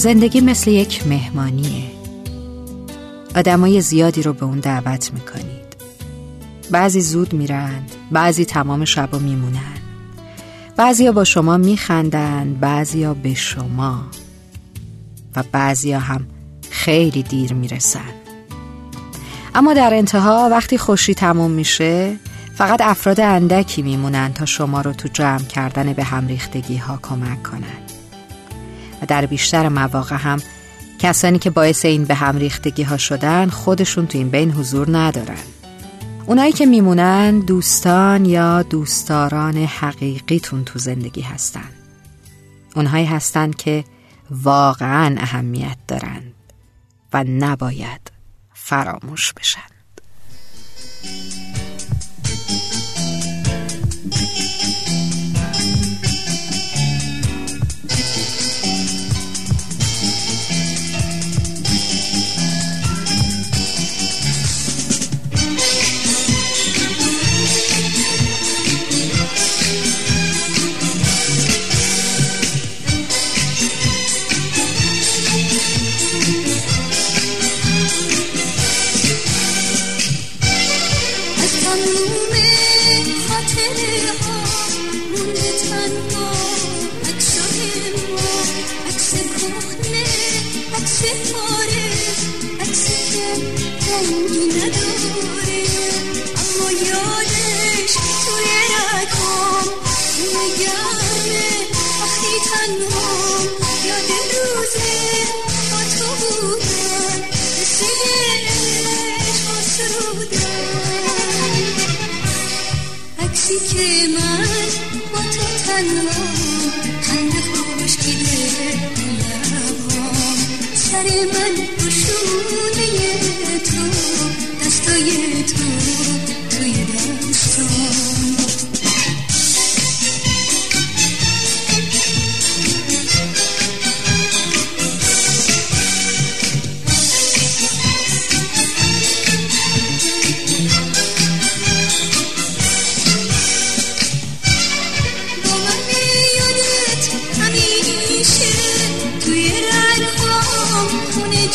زندگی مثل یک مهمانیه. آدمای زیادی رو به اون دعوت می‌کنید. بعضی زود میرن بعضی تمام شبا میمونن. بعضیا با شما میخندن بعضیا به شما. و بعضیا هم خیلی دیر می‌رسن. اما در انتها وقتی خوشی تموم میشه فقط افراد اندکی میمونن تا شما رو تو جمع کردن به هم ریختگی ها کمک کنن. و در بیشتر مواقع هم. کسانی که باعث این به هم ریختگی ها شدن خودشون تو این بین حضور ندارن. اونایی که میمونن دوستان یا دوستداران حقیقیتون تو زندگی هستن. اونهایی هستن که واقعا اهمیت دارند و نباید فراموش بشن. سر من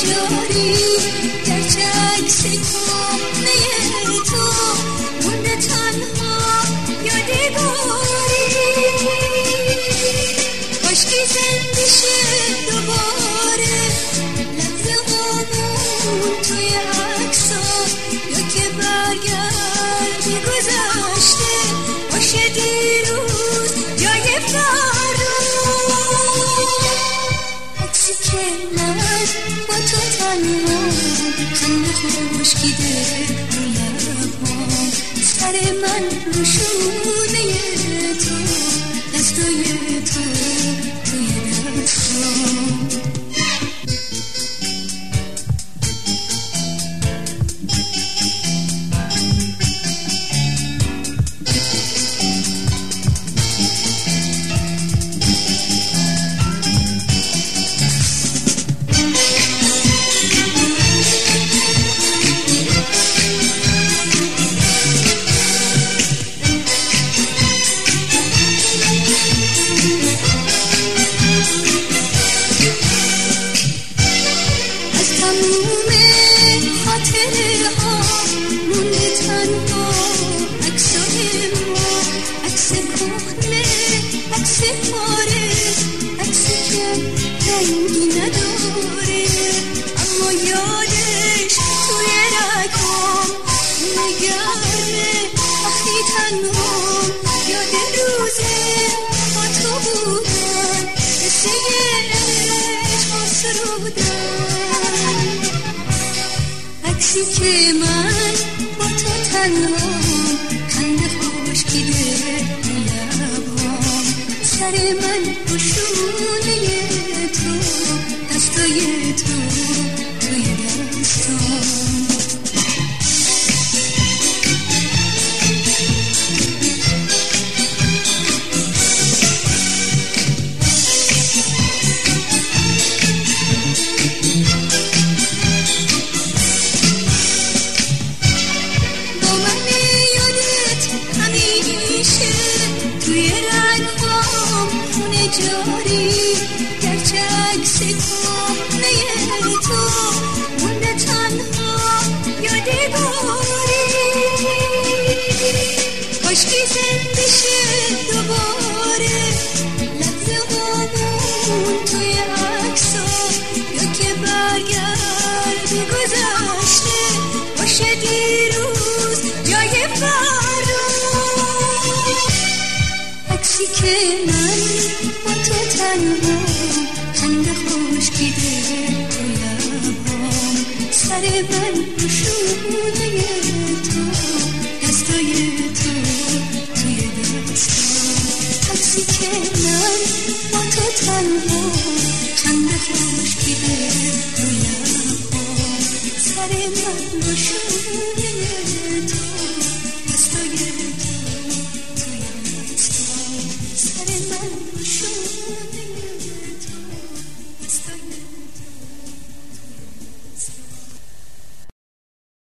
خونه جاری گرچه عکس کهنه تو. مونده تنها یادگاری کاشکی زنده شه دوباره. لحظه هامون توی عکسا یا که برگردی گذشته. باشه دیروز جای فردا عکسی که من با تو تنها خنده سرودن عکسی که من با تو تنها خنده خوشگیده لبام سر من روشونه جاری گرچه عکس کهنه تو مونده تنها یاد باری کاشکی زنده شه دوباره لحظه همون توی عکسا یا که برگردی گذشته باشه دیروز جای فردا عکسی که خنده خوشگیده تو لبام سر من نشونه تو دستای تو توی دستام عکسی که